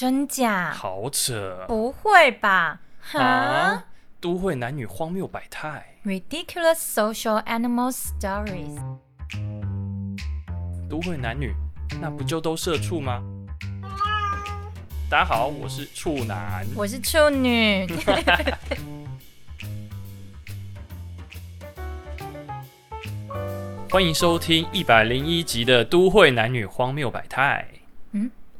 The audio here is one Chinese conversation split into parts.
真假？好扯！不会吧？啊！都会男女荒谬百态，Ridiculous social animal stories。都会男女，那不就都社畜吗？大家好，我是处男，我是处女。欢迎收听一百零一集的《都会男女荒谬百态》。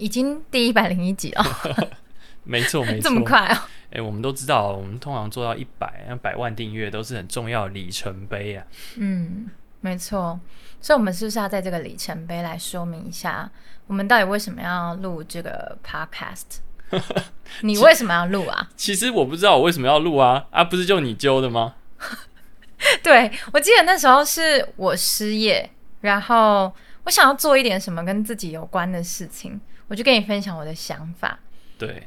嗯，已经第一百零一集了。没错，没错，这么快啊！哎、欸，我们都知道，我们通常做到一百，那百万订阅都是很重要的里程碑啊。嗯，没错。所以，我们是不是要在这个里程碑来说明一下，我们到底为什么要录这个 podcast？你为什么要录啊？其实我不知道我为什么要录啊！啊，不是就你揪的吗？对，我记得那时候是我失业，然后我想要做一点什么跟自己有关的事情，我就跟你分享我的想法。对。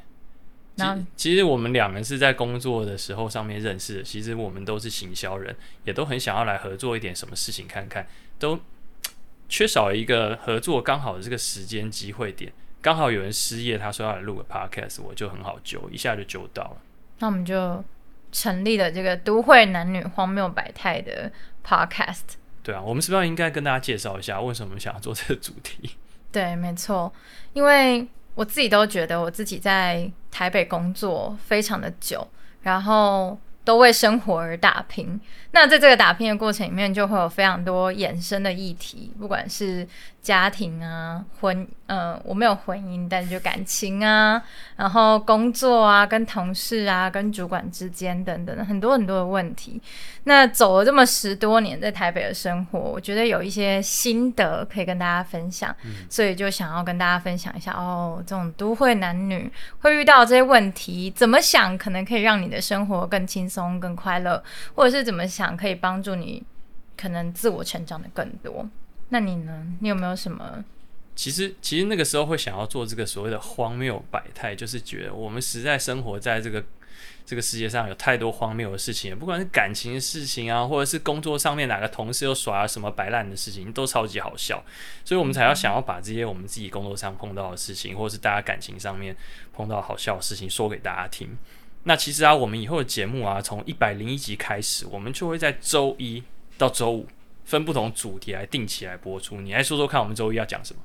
那其实我们两人是在工作的时候上面认识的。其实我们都是行销人，也都很想要来合作一点什么事情看看，都缺少一个合作刚好的这个时间机会点。刚好有人失业，他说要来录个 podcast，我就很好揪，一下就揪到了。那我们就成立了这个都会男女荒谬百态的 podcast。对啊，我们是不是应该跟大家介绍一下为什么想要做这个主题？对，没错，因为。我自己都觉得我自己在台北工作非常的久，然后都为生活而打拼。那在这个打拼的过程里面，就会有非常多衍生的议题，不管是家庭啊、婚，呃，我没有婚姻，但是就感情啊，然后工作啊、跟同事啊、跟主管之间等等很多很多的问题。那走了这么十多年在台北的生活，我觉得有一些心得可以跟大家分享，嗯、所以就想要跟大家分享一下哦，这种都会男女会遇到这些问题，怎么想可能可以让你的生活更轻松、更快乐，或者是怎么想。可以帮助你，可能自我成长的更多。那你呢？你有没有什么？其实，其实那个时候会想要做这个所谓的荒谬百态，就是觉得我们实在生活在这个这个世界上有太多荒谬的事情，不管是感情的事情啊，或者是工作上面哪个同事又耍了什么摆烂的事情，都超级好笑。所以我们才要想要把这些我们自己工作上碰到的事情，或者是大家感情上面碰到好笑的事情说给大家听。那其实啊，我们以后的节目啊，从一百零一集开始，我们就会在周一到周五分不同主题来定期来播出。你来说说看，我们周一要讲什么？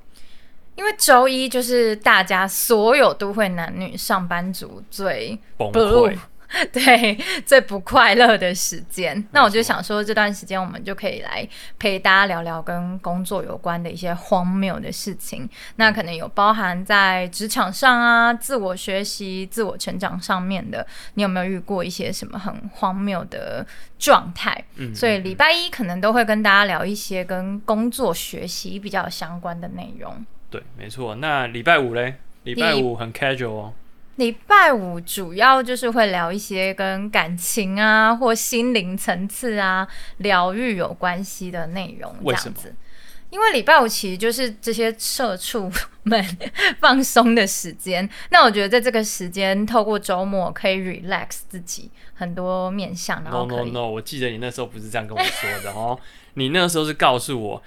因为周一就是大家所有都会男女上班族最崩溃。对，最不快乐的时间，那我就想说，这段时间我们就可以来陪大家聊聊跟工作有关的一些荒谬的事情。那可能有包含在职场上啊、自我学习、自我成长上面的。你有没有遇过一些什么很荒谬的状态？嗯，所以礼拜一可能都会跟大家聊一些跟工作学习比较相关的内容。对，没错。那礼拜五嘞？礼拜五很 casual 哦。礼拜五主要就是会聊一些跟感情啊或心灵层次啊疗愈有关系的内容，这样子。因为礼拜五其实就是这些社畜们放松的时间。那我觉得在这个时间，透过周末可以 relax 自己很多面向。然后 no no no，我记得你那时候不是这样跟我说的哦，你那时候是告诉我。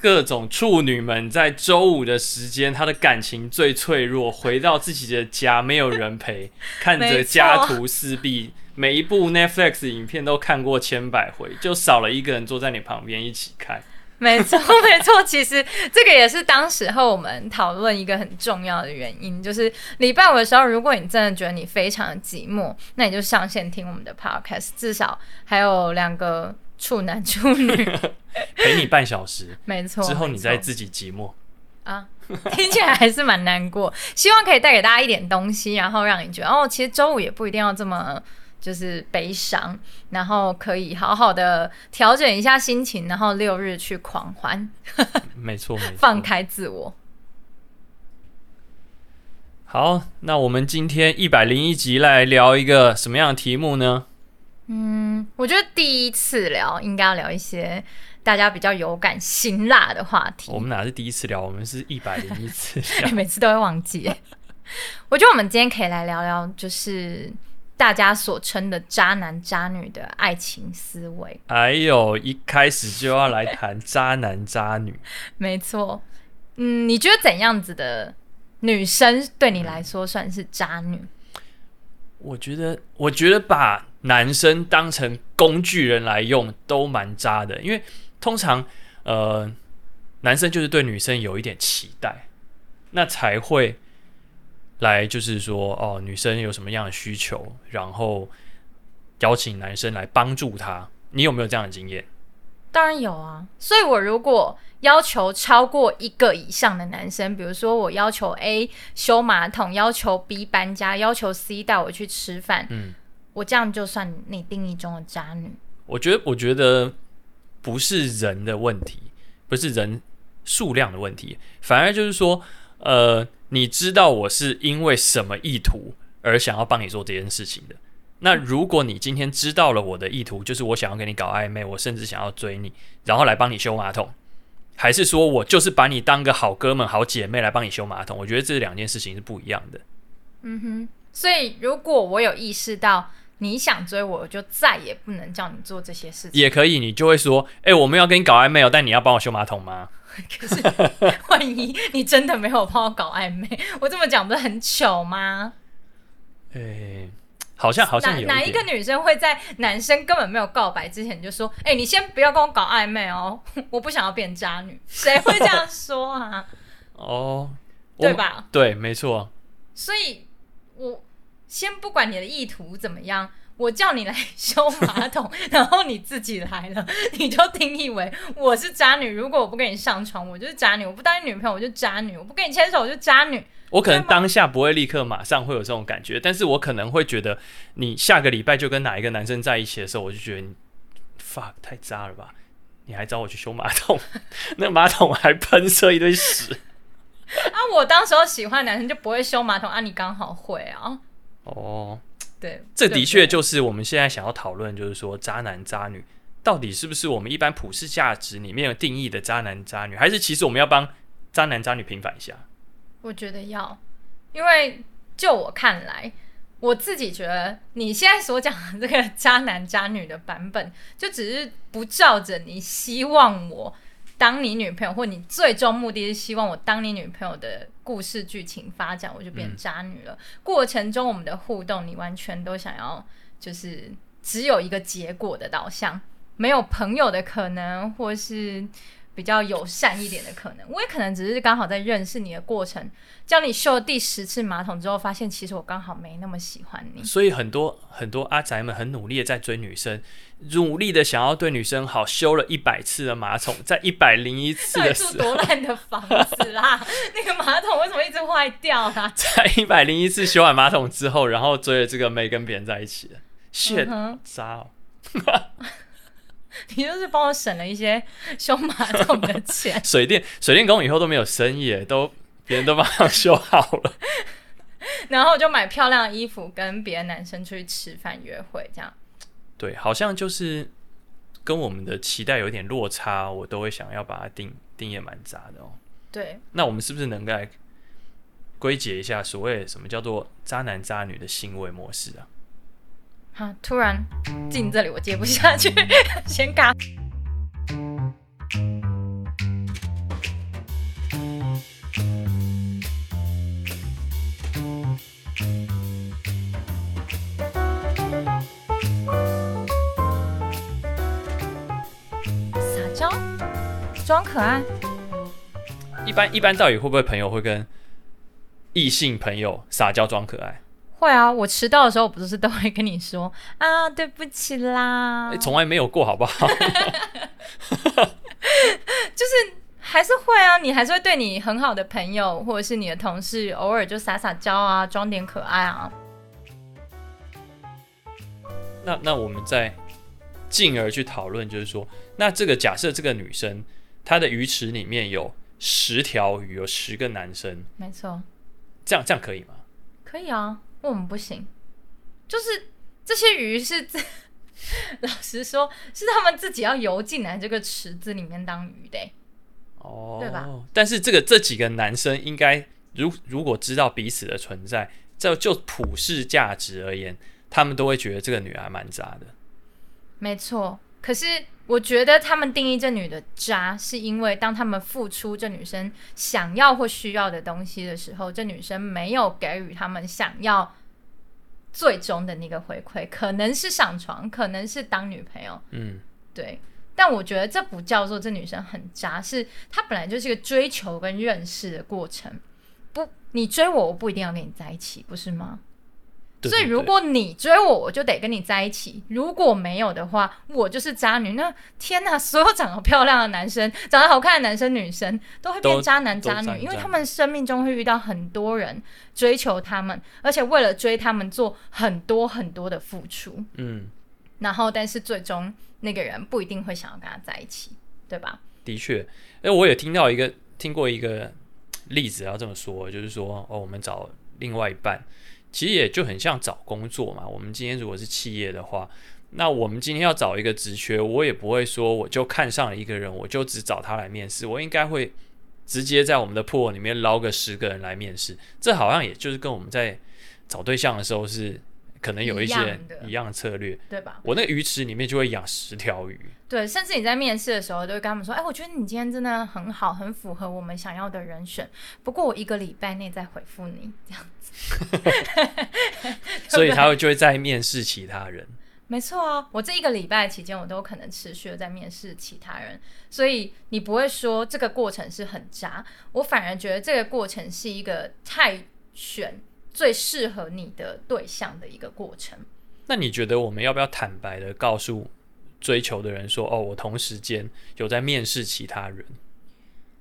各种处女们在周五的时间，她的感情最脆弱，回到自己的家，没有人陪，看着家徒四壁，每一部 Netflix 影片都看过千百回，就少了一个人坐在你旁边一起看。没错，没错，其实这个也是当时候我们讨论一个很重要的原因，就是礼拜五的时候，如果你真的觉得你非常的寂寞，那你就上线听我们的 Podcast，至少还有两个。处男处女 陪你半小时，没错。之后你再自己寂寞啊，听起来还是蛮难过。希望可以带给大家一点东西，然后让你觉得哦，其实周五也不一定要这么就是悲伤，然后可以好好的调整一下心情，然后六日去狂欢。没错，没错，放开自我。好，那我们今天一百零一集来聊一个什么样的题目呢？嗯，我觉得第一次聊应该要聊一些大家比较有感、辛辣的话题。我们哪是第一次聊？我们是一百零一次，每次都会忘记。我觉得我们今天可以来聊聊，就是大家所称的渣男渣女的爱情思维。哎呦，一开始就要来谈渣男渣女？没错。嗯，你觉得怎样子的女生对你来说算是渣女？我觉得，我觉得把男生当成工具人来用都蛮渣的，因为通常呃，男生就是对女生有一点期待，那才会来就是说哦，女生有什么样的需求，然后邀请男生来帮助他。你有没有这样的经验？当然有啊，所以我如果要求超过一个以上的男生，比如说我要求 A 修马桶，要求 B 搬家，要求 C 带我去吃饭，嗯，我这样就算你定义中的渣女？我觉得，我觉得不是人的问题，不是人数量的问题，反而就是说，呃，你知道我是因为什么意图而想要帮你做这件事情的。那如果你今天知道了我的意图，就是我想要跟你搞暧昧，我甚至想要追你，然后来帮你修马桶，还是说我就是把你当个好哥们、好姐妹来帮你修马桶？我觉得这两件事情是不一样的。嗯哼，所以如果我有意识到你想追我，我就再也不能叫你做这些事情。也可以，你就会说：“哎、欸，我们要跟你搞暧昧哦，但你要帮我修马桶吗？” 可是万一你真的没有帮我搞暧昧，我这么讲不是很糗吗？哎、欸。好像好像有哪哪一个女生会在男生根本没有告白之前就说：“哎、欸，你先不要跟我搞暧昧哦，我不想要变渣女。”谁会这样说啊？哦，对吧？对，没错。所以，我先不管你的意图怎么样，我叫你来修马桶，然后你自己来了，你就定义为我是渣女。如果我不跟你上床，我就是渣女；我不当你女朋友，我就渣女；我不跟你牵手，我就渣女。我可能当下不会立刻马上会有这种感觉，但是我可能会觉得，你下个礼拜就跟哪一个男生在一起的时候，我就觉得你 fuck 太渣了吧？你还找我去修马桶，那马桶还喷射一堆屎。啊，我当时候喜欢的男生就不会修马桶啊，你刚好会啊。哦，对，这的确就是我们现在想要讨论，就是说渣男渣女到底是不是我们一般普世价值里面有定义的渣男渣女，还是其实我们要帮渣男渣女平反一下？我觉得要，因为就我看来，我自己觉得你现在所讲的这个 渣男渣女的版本，就只是不照着你希望我当你女朋友，或你最终目的是希望我当你女朋友的故事剧情发展，我就变渣女了。嗯。过程中我们的互动，你完全都想要就是只有一个结果的导向，没有朋友的可能，或是。比较友善一点的可能，我也可能只是刚好在认识你的过程，教你修了第十次马桶之后，发现其实我刚好没那么喜欢你。所以很多很多阿宅们很努力的在追女生，努力的想要对女生好，修了一百次的马桶，在一百零一次的时候，住多烂的房子啦！那个马桶为什么一直坏掉啦？在一百零一次修完马桶之后，然后追了这个妹跟别人在一起了，shit，渣哦！你就是帮我省了一些修马桶的钱。水电水电工以后都没有生意，都别人都帮他修好了。然后我就买漂亮的衣服，跟别的男生出去吃饭约会，这样。对，好像就是跟我们的期待有点落差，我都会想要把它定定也蛮杂的哦。对，那我们是不是能够来归结一下所谓什么叫做渣男渣女的行为模式啊？哈！突然进这里，我接不下去，先嘎。撒娇，装可爱。一般一般，到底会不会朋友会跟异性朋友撒娇装可爱？会啊，我迟到的时候不是都会跟你说 啊，对不起啦。从来没有过，好不好？就是还是会啊，你还是会对你很好的朋友或者是你的同事，偶尔就撒撒娇啊，装点可爱啊。那那我们再进而去讨论，就是说，那这个假设这个女生她的鱼池里面有十条鱼，有十个男生，没错，这样这样可以吗？可以啊。我们不行，就是这些鱼是 自，老实说，是他们自己要游进来这个池子里面当鱼的，哦，对吧？但是这个这几个男生应该，如如果知道彼此的存在，就就普世价值而言，他们都会觉得这个女孩蛮渣的。没错，可是我觉得他们定义这女的渣，是因为当他们付出这女生想要或需要的东西的时候，这女生没有给予他们想要最终的那个回馈，可能是上床，可能是当女朋友。嗯，对。但我觉得这不叫做这女生很渣，是她本来就是一个追求跟认识的过程。不，你追我，我不一定要跟你在一起，不是吗？对对对。所以如果你追我，我就得跟你在一起。如果没有的话，我就是渣女。那天哪，所有长得漂亮的男生、长得好看的男生、女生都会变渣男渣女，因为他们生命中会遇到很多人追求他们，而且为了追他们做很多很多的付出。嗯，然后但是最终那个人不一定会想要跟他在一起，对吧？的确，哎，我也听到一个听过一个例子，要这么说，就是说哦，我们找另外一半。其实也就很像找工作嘛。我们今天如果是企业的话，那我们今天要找一个职缺，我也不会说我就看上了一个人，我就只找他来面试。我应该会直接在我们的破里面捞个十个人来面试。这好像也就是跟我们在找对象的时候是。可能有一些一样的策略，对吧？我那个鱼池里面就会养十条鱼。对，甚至你在面试的时候都会跟他们说：“哎，我觉得你今天真的很好，很符合我们想要的人选。不过我一个礼拜内再回复你，这样子。” 所以他会就会在面试其他人。没错啊，我这一个礼拜期间，我都可能持续的在面试其他人。所以你不会说这个过程是很渣，我反而觉得这个过程是一个太选。最适合你的对象的一个过程。那你觉得我们要不要坦白的告诉追求的人说：“哦，我同时间有在面试其他人？”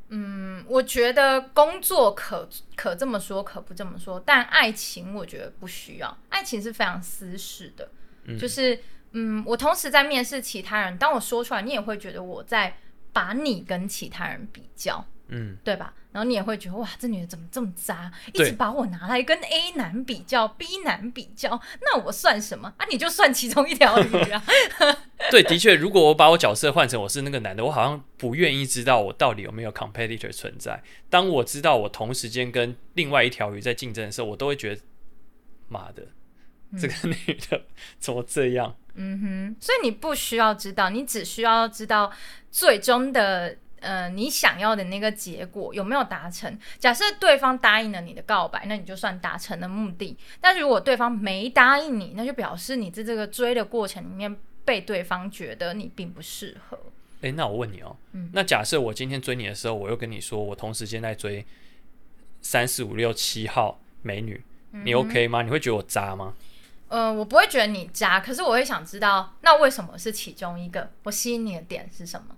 嗯，我觉得工作可可这么说，可不这么说。但爱情，我觉得不需要。爱情是非常私事的。嗯，就是嗯，我同时在面试其他人，当我说出来，你也会觉得我在把你跟其他人比较。嗯，对吧？然后你也会觉得哇，这女的怎么这么渣？一直把我拿来跟 A 男比较，B 男比较，那我算什么啊？你就算其中一条鱼啊。对，的确，如果我把我角色换成我是那个男的，我好像不愿意知道我到底有没有 competitor 存在。当我知道我同时间跟另外一条鱼在竞争的时候，我都会觉得妈的，这个女的怎么这样？嗯哼，所以你不需要知道，你只需要知道最终的。呃，你想要的那个结果有没有达成？假设对方答应了你的告白，那你就算达成了目的。但是如果对方没答应你，那就表示你在这个追的过程里面被对方觉得你并不适合。诶，那我问你哦，嗯，那假设我今天追你的时候，我又跟你说我同时间在追三四五六七号美女，你 OK 吗？你会觉得我渣吗？呃，我不会觉得你渣，可是我会想知道，那为什么是其中一个？我吸引你的点是什么？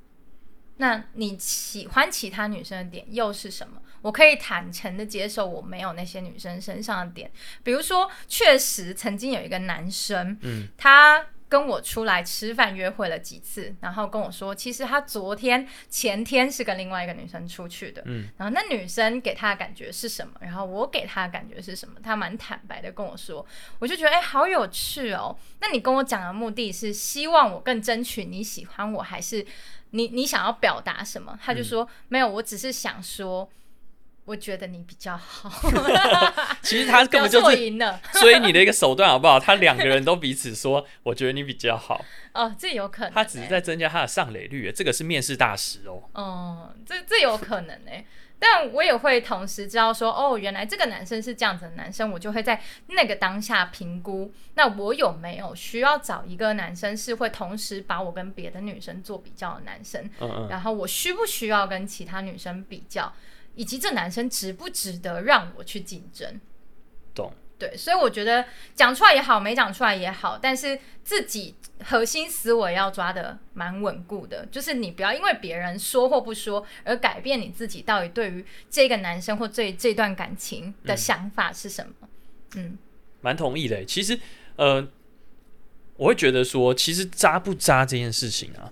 那你喜欢其他女生的点又是什么？我可以坦诚的接受我没有那些女生身上的点，比如说，确实曾经有一个男生，嗯，他跟我出来吃饭约会了几次，然后跟我说，其实他昨天前天是跟另外一个女生出去的，嗯，然后那女生给他的感觉是什么？然后我给他的感觉是什么？他蛮坦白的跟我说，我就觉得哎，好有趣哦。那你跟我讲的目的是希望我更争取你喜欢我，还是？你你想要表达什么？他就说、嗯、没有，我只是想说，我觉得你比较好。其实他根本就是赢了，所以你的一个手段好不好？他两个人都彼此说，我觉得你比较好。哦，这有可能、欸。他只是在增加他的上垒率，这个是面试大师哦。哦，这这有可能呢、欸。但我也会同时知道说，哦，原来这个男生是这样子的男生，我就会在那个当下评估，那我有没有需要找一个男生是会同时把我跟别的女生做比较的男生？嗯嗯。然后我需不需要跟其他女生比较，以及这男生值不值得让我去竞争？懂。对，所以我觉得讲出来也好，没讲出来也好，但是自己核心思维要抓的蛮稳固的，就是你不要因为别人说或不说而改变你自己到底对于这个男生或这这段感情的想法是什么。嗯，蛮同意的。其实，呃，我会觉得说，其实渣不渣这件事情啊，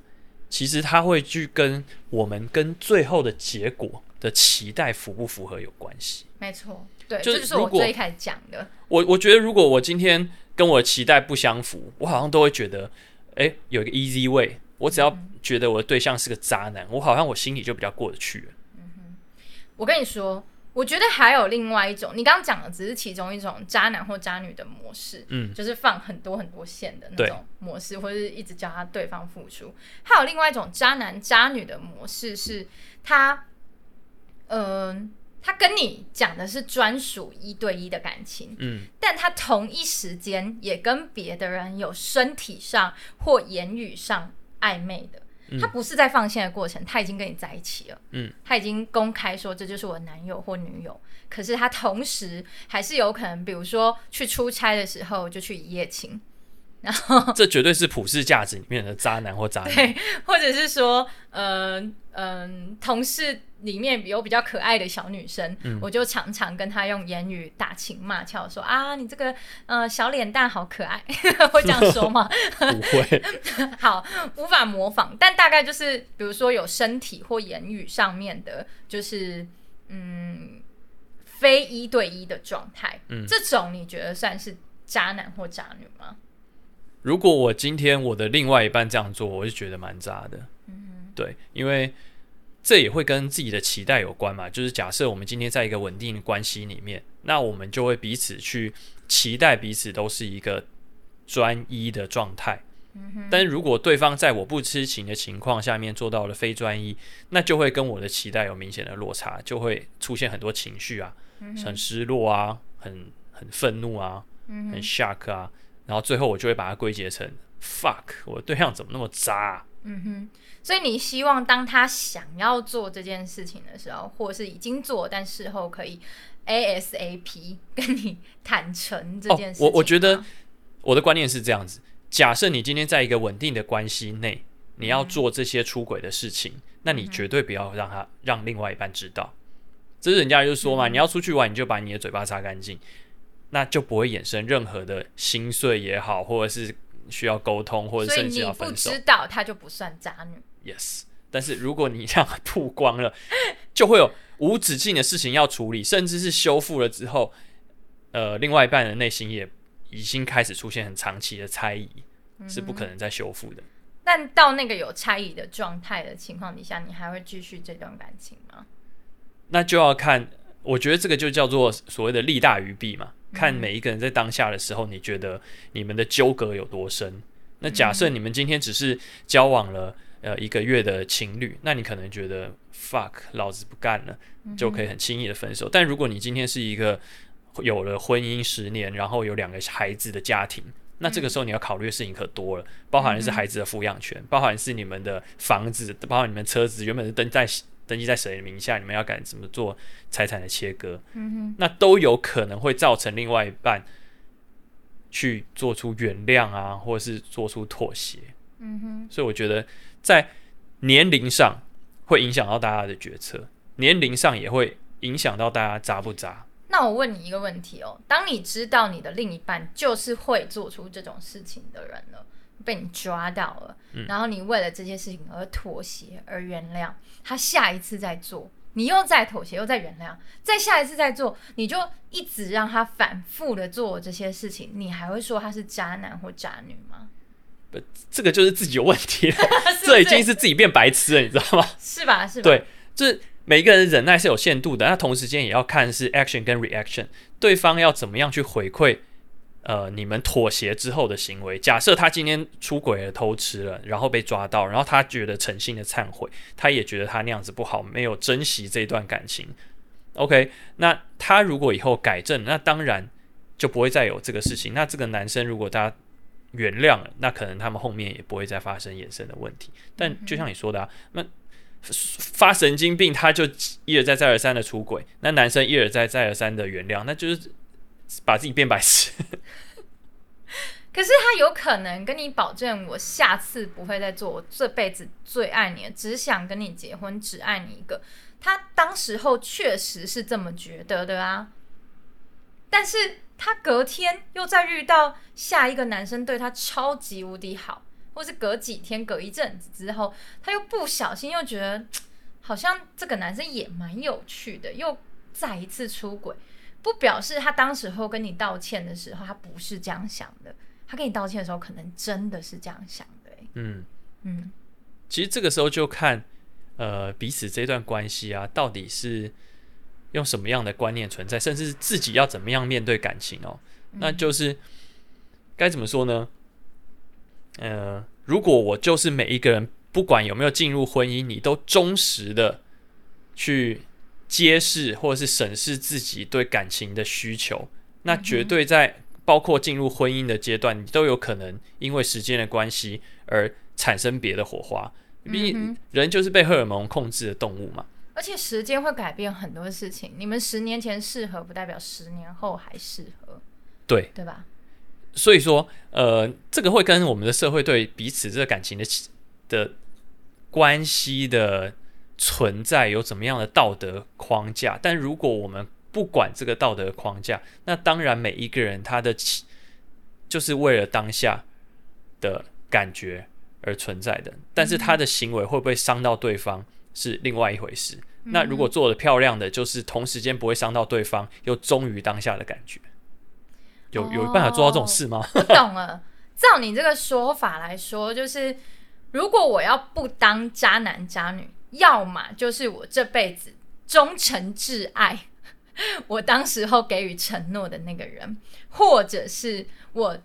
其实它会去跟我们跟最后的结果的期待符不符合有关系。没错。对，就是、这就是我最开始讲的。我我觉得，如果我今天跟我的期待不相符，我好像都会觉得，哎，有一个 easy way。我只要觉得我的对象是个渣男，嗯、我好像我心里就比较过得去了。嗯哼，我跟你说，我觉得还有另外一种，你刚刚讲的只是其中一种渣男或渣女的模式，嗯，就是放很多很多线的那种模式，或者是一直叫他对方付出。还有另外一种渣男渣女的模式是他，嗯、呃，他跟你讲的是专属一对一的感情，嗯，但他同一时间也跟别的人有身体上或言语上暧昧的。他不是在放线的过程，他已经跟你在一起了。嗯，他已经公开说这就是我男友或女友。可是他同时还是有可能，比如说去出差的时候就去一夜情，然后这绝对是普世价值里面的渣男或渣女。对，或者是说，嗯、呃、嗯、呃，同事。里面有比较可爱的小女生，嗯、我就常常跟她用言语打情骂俏，说啊，你这个呃小脸蛋好可爱，会这样说吗？不会，好，无法模仿，但大概就是，比如说有身体或言语上面的，就是嗯，非一对一的状态，嗯，这种你觉得算是渣男或渣女吗？如果我今天我的另外一半这样做，我就觉得蛮渣的，嗯，对，因为。这也会跟自己的期待有关嘛，就是假设我们今天在一个稳定的关系里面，那我们就会彼此去期待彼此都是一个专一的状态。但是如果对方在我不知情的情况下面做到了非专一，那就会跟我的期待有明显的落差，就会出现很多情绪啊，嗯。很失落啊，很很愤怒啊，嗯。很 shock 啊，然后最后我就会把它归结成 fuck，我的对象怎么那么渣啊？嗯哼。所以你希望当他想要做这件事情的时候，或者是已经做，但事后可以 ASAP 跟你坦诚这件事情。哦，我我觉得我的观念是这样子：假设你今天在一个稳定的关系内，你要做这些出轨的事情，嗯、那你绝对不要让他让另外一半知道。这是人家就说嘛，嗯、你要出去玩，你就把你的嘴巴擦干净，那就不会衍生任何的心碎也好，或者是需要沟通，或者甚至要分手。所以你不知道，他就不算渣女。Yes，但是如果你这样曝光了，就会有无止境的事情要处理，甚至是修复了之后，呃，另外一半的内心也已经开始出现很长期的猜疑，嗯、是不可能再修复的。但到那个有猜疑的状态的情况底下，你还会继续这段感情吗？那就要看，我觉得这个就叫做所谓的利大于弊嘛，嗯、看每一个人在当下的时候，你觉得你们的纠葛有多深。那假设你们今天只是交往了。呃，一个月的情侣，那你可能觉得 fuck，老子不干了，就可以很轻易的分手。但如果你今天是一个有了婚姻十年，然后有两个孩子的家庭，那这个时候你要考虑的事情可多了，嗯、包含的是孩子的抚养权，包含是你们的房子，包含你们车子原本是登在登记在谁的名下，你们要敢怎么做财产的切割，嗯、哼那都有可能会造成另外一半去做出原谅啊，或者是做出妥协。嗯哼，所以我觉得。在年龄上会影响到大家的决策，年龄上也会影响到大家渣不渣。那我问你一个问题哦，当你知道你的另一半就是会做出这种事情的人了，被你抓到了，嗯、然后你为了这件事情而妥协而原谅他，下一次再做，你又再妥协又再原谅，再下一次再做，你就一直让他反复的做这些事情，你还会说他是渣男或渣女吗？不这个就是自己有问题了，是 是这已经是自己变白痴了，你知道吗？是吧？是吧？对，就是每一个人忍耐是有限度的，那同时间也要看是 action 跟 reaction，对方要怎么样去回馈，呃，你们妥协之后的行为。假设他今天出轨了、偷吃了，然后被抓到，然后他觉得诚心的忏悔，他也觉得他那样子不好，没有珍惜这段感情。OK，那他如果以后改正，那当然就不会再有这个事情。那这个男生如果他原谅了，那可能他们后面也不会再发生衍生的问题。但就像你说的啊，那发神经病，他就一而再再而三的出轨，那男生一而再再而三的原谅，那就是把自己变白痴。可是他有可能跟你保证，我下次不会再做，我这辈子最爱你，只想跟你结婚，只爱你一个。他当时候确实是这么觉得的啊，但是。他隔天又再遇到下一个男生对他超级无敌好，或是隔几天、隔一阵子之后，他又不小心又觉得 好像这个男生也蛮有趣的，又再一次出轨。不表示他当时候跟你道歉的时候，他不是这样想的。他跟你道歉的时候，可能真的是这样想的。嗯嗯，其实这个时候就看呃彼此这段关系啊，到底是。用什么样的观念存在，甚至自己要怎么样面对感情哦，那就是该怎么说呢？呃，如果我就是每一个人，不管有没有进入婚姻，你都忠实的去揭示或者是审视自己对感情的需求，那绝对在包括进入婚姻的阶段，你都有可能因为时间的关系而产生别的火花。毕竟人就是被荷尔蒙控制的动物嘛。而且时间会改变很多事情，你们十年前适合，不代表十年后还适合，对对吧？所以说，呃，这个会跟我们的社会对彼此这个感情的的关系的存在有怎么样的道德框架？但如果我们不管这个道德框架，那当然每一个人他的就是为了当下的感觉而存在的，但是他的行为会不会伤到对方？是另外一回事。那如果做的漂亮的，就是同时间不会伤到对方，又忠于当下的感觉，有有办法做到这种事吗？我懂了。照你这个说法来说，就是如果我要不当渣男渣女，要么就是我这辈子忠诚挚爱，我当时候给予承诺的那个人，或者是我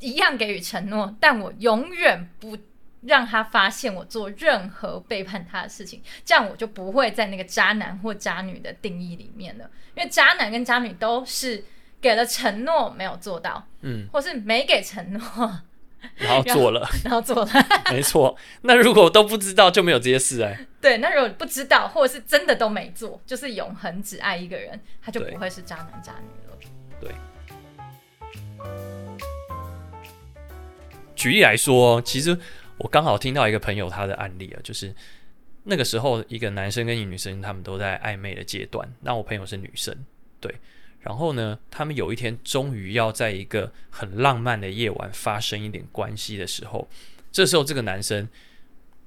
一样给予承诺，但我永远不。让他发现我做任何背叛他的事情，这样我就不会在那个渣男或渣女的定义里面了。因为渣男跟渣女都是给了承诺没有做到，嗯，或是没给承诺，然后做了，然后做了，没错。那如果都不知道，就没有这些事哎。对，那如果不知道，或者是真的都没做，就是永恒只爱一个人，他就不会是渣男渣女了。对。举例来说，其实。我刚好听到一个朋友他的案例啊，就是那个时候一个男生跟一个女生他们都在暧昧的阶段，那我朋友是女生，对，然后呢，他们有一天终于要在一个很浪漫的夜晚发生一点关系的时候，这时候这个男生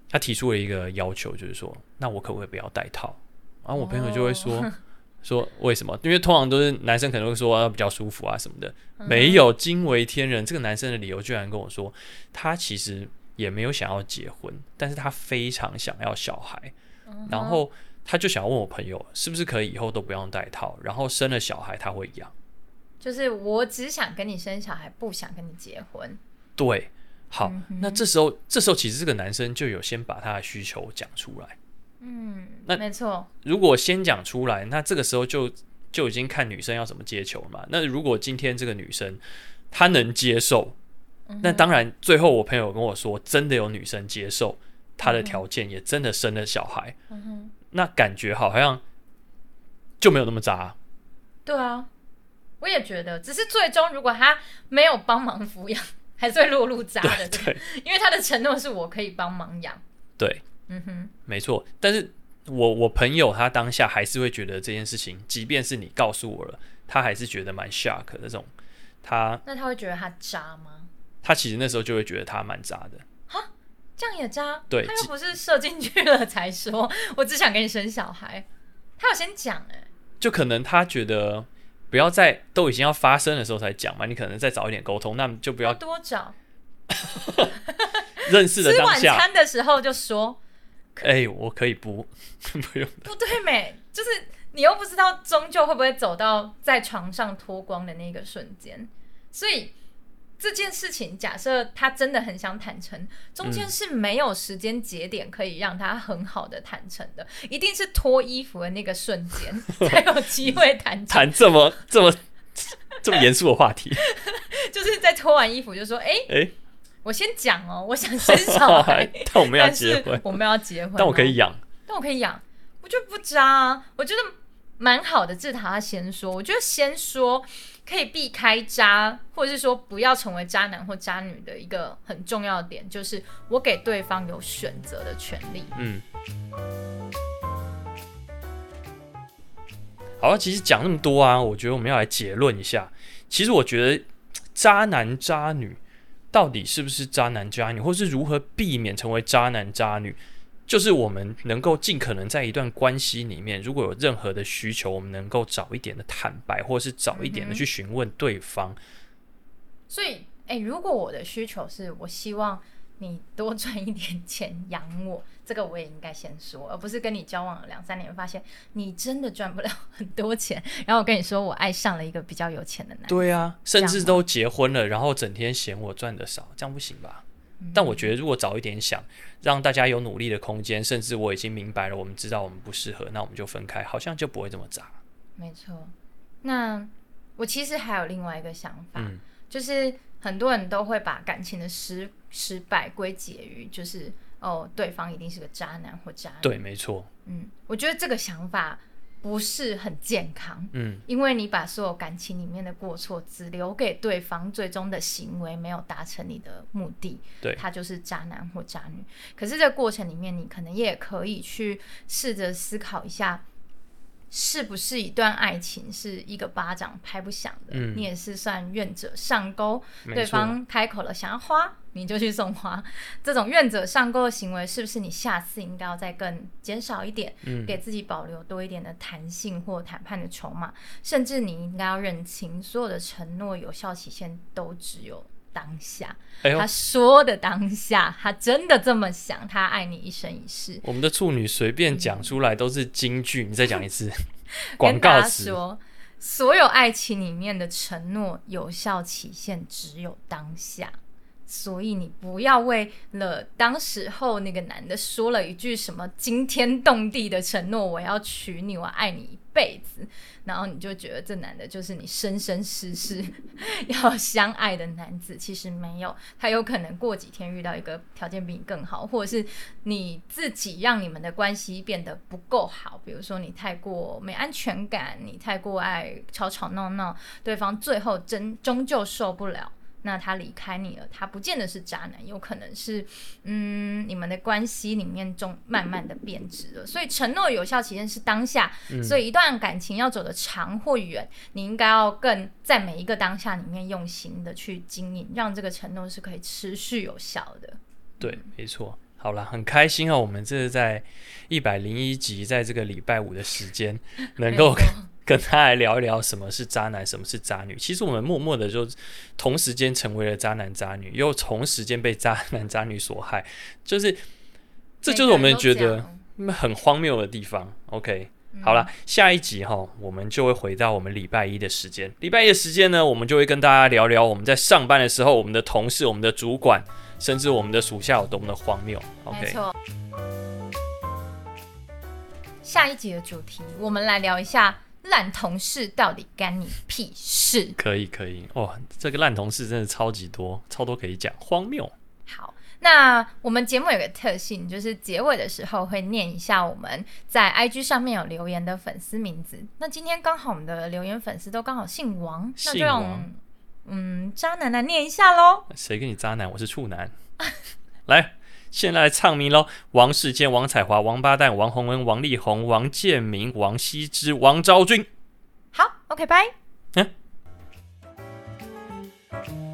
他提出了一个要求，就是说，那我可不可以不要戴套？然后我朋友就会说、oh. 说为什么？因为通常都是男生可能会说比较舒服啊什么的，没有惊为天人，这个男生的理由居然跟我说，他其实。也没有想要结婚，但是他非常想要小孩，嗯、然后他就想要问我朋友，是不是可以以后都不用戴套，然后生了小孩他会养。就是我只想跟你生小孩，不想跟你结婚。对，好，嗯、那这时候这时候其实这个男生就有先把他的需求讲出来。嗯，那没错。如果先讲出来，那这个时候就就已经看女生要怎么接球了嘛。那如果今天这个女生她能接受。那当然，最后我朋友跟我说，真的有女生接受他的条件，也真的生了小孩。嗯哼，那感觉好像就没有那么渣。对啊，我也觉得，只是最终如果他没有帮忙抚养，还是会落入渣的。对，因为他的承诺是我可以帮忙养。对，嗯哼，没错。但是我我朋友他当下还是会觉得这件事情，即便是你告诉我了，他还是觉得蛮 shock 的这种。他那他会觉得他渣吗？他其实那时候就会觉得他蛮渣的，哈，这样也渣？对，他又不是射进去了才说，我只想给你生小孩，他有先讲哎，就可能他觉得不要在都已经要发生的时候才讲嘛，你可能再早一点沟通，那就不要多找，认识的当下，吃晚餐的时候就说，哎、欸，我可以不 不用，不对没，就是你又不知道终究会不会走到在床上脱光的那个瞬间，所以。这件事情，假设他真的很想坦诚，中间是没有时间节点可以让他很好的坦诚的，嗯、一定是脱衣服的那个瞬间 才有机会坦诚。谈这么这么这么严肃的话题，就是在脱完衣服就说：“哎、欸、哎，欸、我先讲哦，我想生小孩，但我们要结婚，我们要结婚，但我可以养，但我可以养，我就不渣啊，我觉得蛮好的。志他先说，我觉得先说。”可以避开渣，或者是说不要成为渣男或渣女的一个很重要的点，就是我给对方有选择的权利。嗯，好，其实讲那么多啊，我觉得我们要来结论一下。其实我觉得渣男渣女到底是不是渣男渣女，或是如何避免成为渣男渣女？就是我们能够尽可能在一段关系里面，如果有任何的需求，我们能够早一点的坦白，或是早一点的去询问对方。嗯、所以，诶，如果我的需求是我希望你多赚一点钱养我，这个我也应该先说，而不是跟你交往了两三年，发现你真的赚不了很多钱，然后我跟你说我爱上了一个比较有钱的男人。对啊，甚至都结婚了，然后整天嫌我赚的少，这样不行吧？嗯、但我觉得如果早一点想，让大家有努力的空间，甚至我已经明白了，我们知道我们不适合，那我们就分开，好像就不会这么渣。没错。那我其实还有另外一个想法，嗯、就是很多人都会把感情的失失败归结于就是。哦，对方一定是个渣男或渣女。对，没错。嗯，我觉得这个想法不是很健康。嗯，因为你把所有感情里面的过错只留给对方，最终的行为没有达成你的目的，对，他就是渣男或渣女。可是这个过程里面，你可能也可以去试着思考一下。是不是一段爱情是一个巴掌拍不响的？嗯、你也是算愿者上钩，对方开口了想要花，你就去送花。这种愿者上钩的行为，是不是你下次应该要再更减少一点，嗯、给自己保留多一点的弹性或谈判的筹码？甚至你应该要认清，所有的承诺有效期限都只有。当下，哎、他说的当下，他真的这么想，他爱你一生一世。我们的处女随便讲出来都是金句，嗯、你再讲一次。广告词说，所有爱情里面的承诺有效期限只有当下，所以你不要为了当时候那个男的说了一句什么惊天动地的承诺，我要娶你，我爱你一辈子。然后你就觉得这男的就是你生生世世 要相爱的男子，其实没有，他有可能过几天遇到一个条件比你更好，或者是你自己让你们的关系变得不够好，比如说你太过没安全感，你太过爱吵吵闹闹，对方最后真终究受不了。那他离开你了，他不见得是渣男，有可能是，嗯，你们的关系里面中慢慢的变质了。所以承诺有效期限是当下，嗯、所以一段感情要走得长或远，你应该要更在每一个当下里面用心的去经营，让这个承诺是可以持续有效的。对，没错。好了，很开心哦，我们这是在一百零一集，在这个礼拜五的时间 能够。跟他来聊一聊什么是渣男，什么是渣女。其实我们默默的就同时间成为了渣男渣女，又同时间被渣男渣女所害，就是这就是我们觉得很荒谬的地方。OK，好了，下一集哈，我们就会回到我们礼拜一的时间。礼拜一的时间呢，我们就会跟大家聊聊我们在上班的时候，我们的同事、我们的主管，甚至我们的属下有多么的荒谬。OK，没错。下一集的主题，我们来聊一下。烂同事到底干你屁事？可以可以，哇，这个烂同事真的超级多，超多可以讲，荒谬。好，那我们节目有个特性，就是结尾的时候会念一下我们在 IG 上面有留言的粉丝名字。那今天刚好我们的留言粉丝都刚好姓王，姓王，那就用嗯渣男来念一下喽。谁跟你渣男？我是处男。来。先来唱名喽王世坚王彩华王八蛋王洪恩王力宏王建民王羲之王昭君。好 ok 拜。嗯。